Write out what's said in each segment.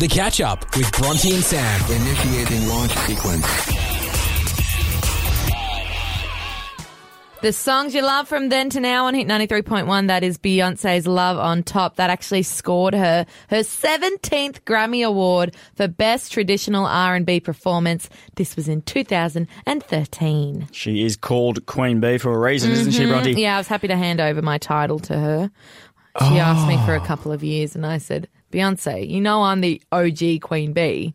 The Catch Up with Bronte and Sam. Initiating launch sequence. The songs you love from then to now on Hit 93.1, that is Beyonce's Love on Top. That actually scored her her 17th Grammy Award for Best Traditional R&B Performance. This was in 2013. She is called Queen Bee for a reason, isn't she, Bronte? Mm-hmm. Yeah, I was happy to hand over my title to her. She asked me for a couple of years and I said, Beyonce, you know I'm the OG Queen Bee.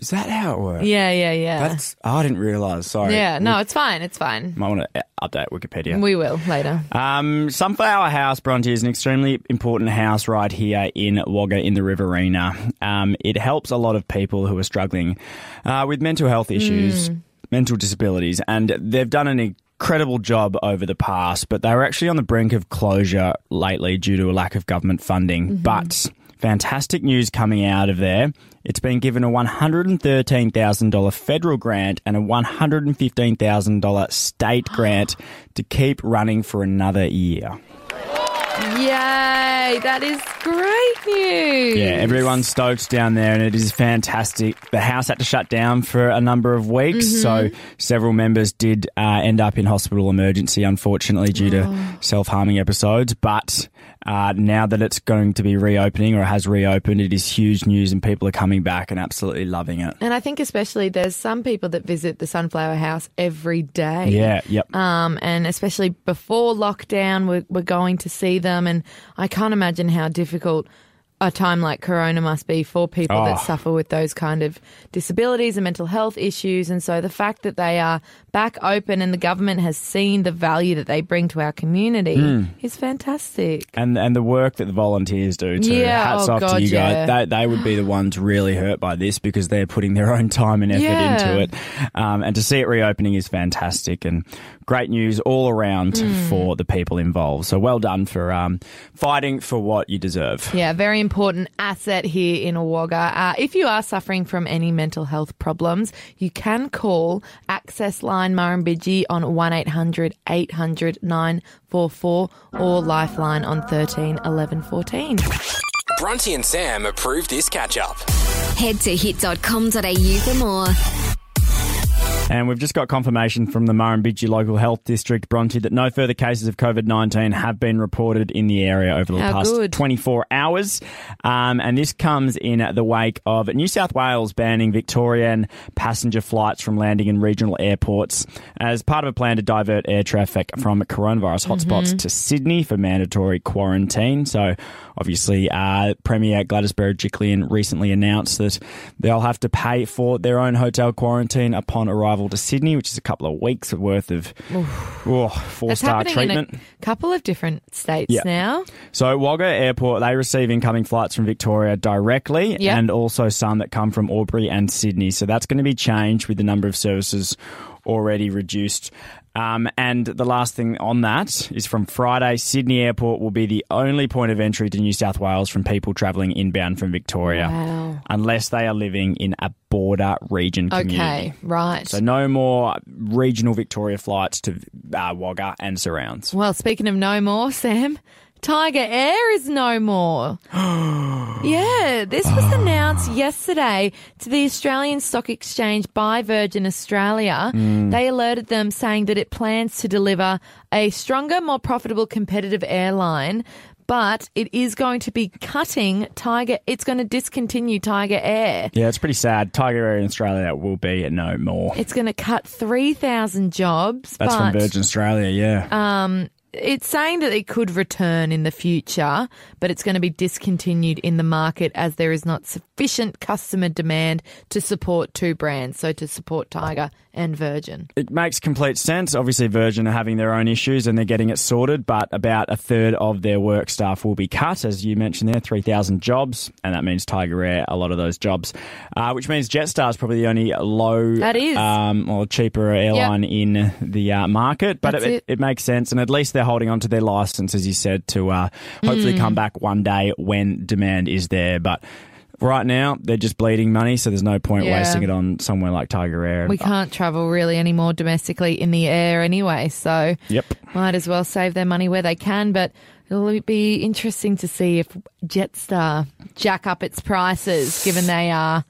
Is that how it works? Yeah, yeah, yeah. That's oh, I didn't realise. Sorry. yeah, no, it's fine. It's fine. Might want to update Wikipedia. We will later. Um, Sunflower House, Bronte, is an extremely important house right here in Wagga in the Riverina. Um, it helps a lot of people who are struggling uh, with mental health issues, mental disabilities, and they've done an incredible job over the past, but they were actually on the brink of closure lately due to a lack of government funding. But fantastic news coming out of there. It's been given a $113,000 federal grant and a $115,000 state grant to keep running for another year. Yay! That is great news. Yeah, everyone's stoked down there, and it is fantastic. The house had to shut down for a number of weeks, so several members did uh, end up in hospital emergency, unfortunately, due to self harming episodes. But uh, now that it's going to be reopening or has reopened, it is huge news, and people are coming back and absolutely loving it. And I think especially there's some people that visit the Sunflower House every day. Yeah, yep. Um, and especially before lockdown, we're, we're going to see them. And I can't imagine how difficult a time like Corona must be for people Oh. that suffer with those kind of disabilities and mental health issues. And so the fact that they are back open and the government has seen the value that they bring to our community Hmm. is fantastic. and and the work that the volunteers do too. Yeah, Hats oh off God, to you yeah. guys. They, they would be the ones really hurt by this because they're putting their own time and effort Yeah. into it. Um, and to see it reopening is fantastic and great news all around Mm. for the people involved. So well done for um, fighting for what you deserve. Yeah, very important asset here in Wagga. Uh, if you are suffering from any mental health problems, you can call Access Line Murrumbidgee on 1800 800 944 or Lifeline on 13 11 14. Bronte and Sam approve this catch up. Head to hit.com.au for more. And we've just got confirmation from the Murrumbidgee Local Health District, Bronte, that no further cases of COVID 19 have been reported in the area over the How past good. 24 hours. Um, and this comes in the wake of New South Wales banning Victorian passenger flights from landing in regional airports as part of a plan to divert air traffic from coronavirus hotspots Mm-hmm. to Sydney for mandatory quarantine. So, obviously, uh, Premier Gladys Berejiklian recently announced that they'll have to pay for their own hotel quarantine upon arrival to Sydney, which is a couple of weeks worth of oh, four That's star treatment. a couple of different states Yeah. now. So Wagga Airport, they receive incoming flights from Victoria directly Yeah. and also some that come from Albury and Sydney. So that's going to be changed with the number of services already reduced. Um, and the last thing on that is from Friday, Sydney Airport will be the only point of entry to New South Wales from people travelling inbound from Victoria. Wow. Unless they are living in a border region community. Okay, right. So no more regional Victoria flights to uh, Wagga and surrounds. Well, speaking of no more, Sam, Tiger Air is no more. yeah, this was announced yesterday to the Australian Stock Exchange by Virgin Australia. They alerted them saying that it plans to deliver a stronger, more profitable, competitive airline. But it is going to be cutting Tiger. It's going to discontinue Tiger Air. Yeah, it's pretty sad. Tiger Air in Australia will be no more. It's going to cut three thousand jobs. That's but from Virgin Australia, yeah. Um, it's saying that it could return in the future, but it's going to be discontinued in the market as there is not sufficient customer demand to support two brands, so to support Tiger and Virgin. it makes complete sense. Obviously, Virgin are having their own issues and they're getting it sorted, but about a third of their work staff will be cut, as you mentioned there, 3,000 jobs, and that means Tiger Air, a lot of those jobs, uh, which means Jetstar is probably the only low That is. um, or cheaper airline in the uh, market, but it, it. it makes sense, and at least they're holding on to their license, as you said, to uh, hopefully Hmm. come back one day when demand is there, but. Right now, they're just bleeding money, so there's no point Yeah. wasting it on somewhere like Tiger Air. We can't travel really anymore domestically in the air anyway, so Yep. might as well save their money where they can. But It'll be interesting to see if Jetstar jack up its prices, given they are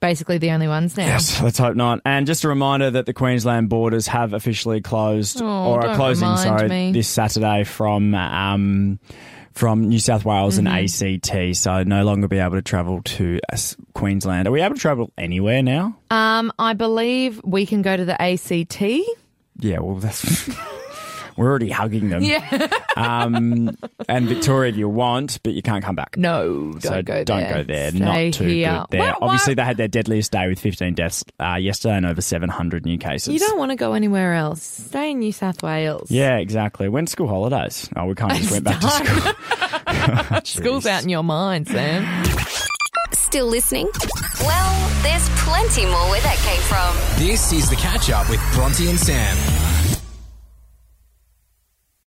basically the only ones now. Yes, let's hope not. And just a reminder that the Queensland borders have officially closed, Oh, or are closing, sorry, me. this Saturday from um, from New South Wales Mm-hmm. and ACT. So no longer be able to travel to uh, Queensland. Are we able to travel anywhere now? Um, I believe we can go to the ACT. Yeah, well, that's. We're already hugging them. Yeah. Um, and Victoria, if you want, but you can't come back. No, don't so go don't there. go there. Stay Not too here. good there. Why- why- Obviously, they had their deadliest day with 15 deaths uh, yesterday and over 700 new cases. You don't want to go anywhere else. Stay in New South Wales. Yeah, exactly. When's school holidays? Oh, we kind of just went back to school. School's out in your mind, Sam. Still listening? Well, there's plenty more where that came from. This is the catch up with Bronte and Sam.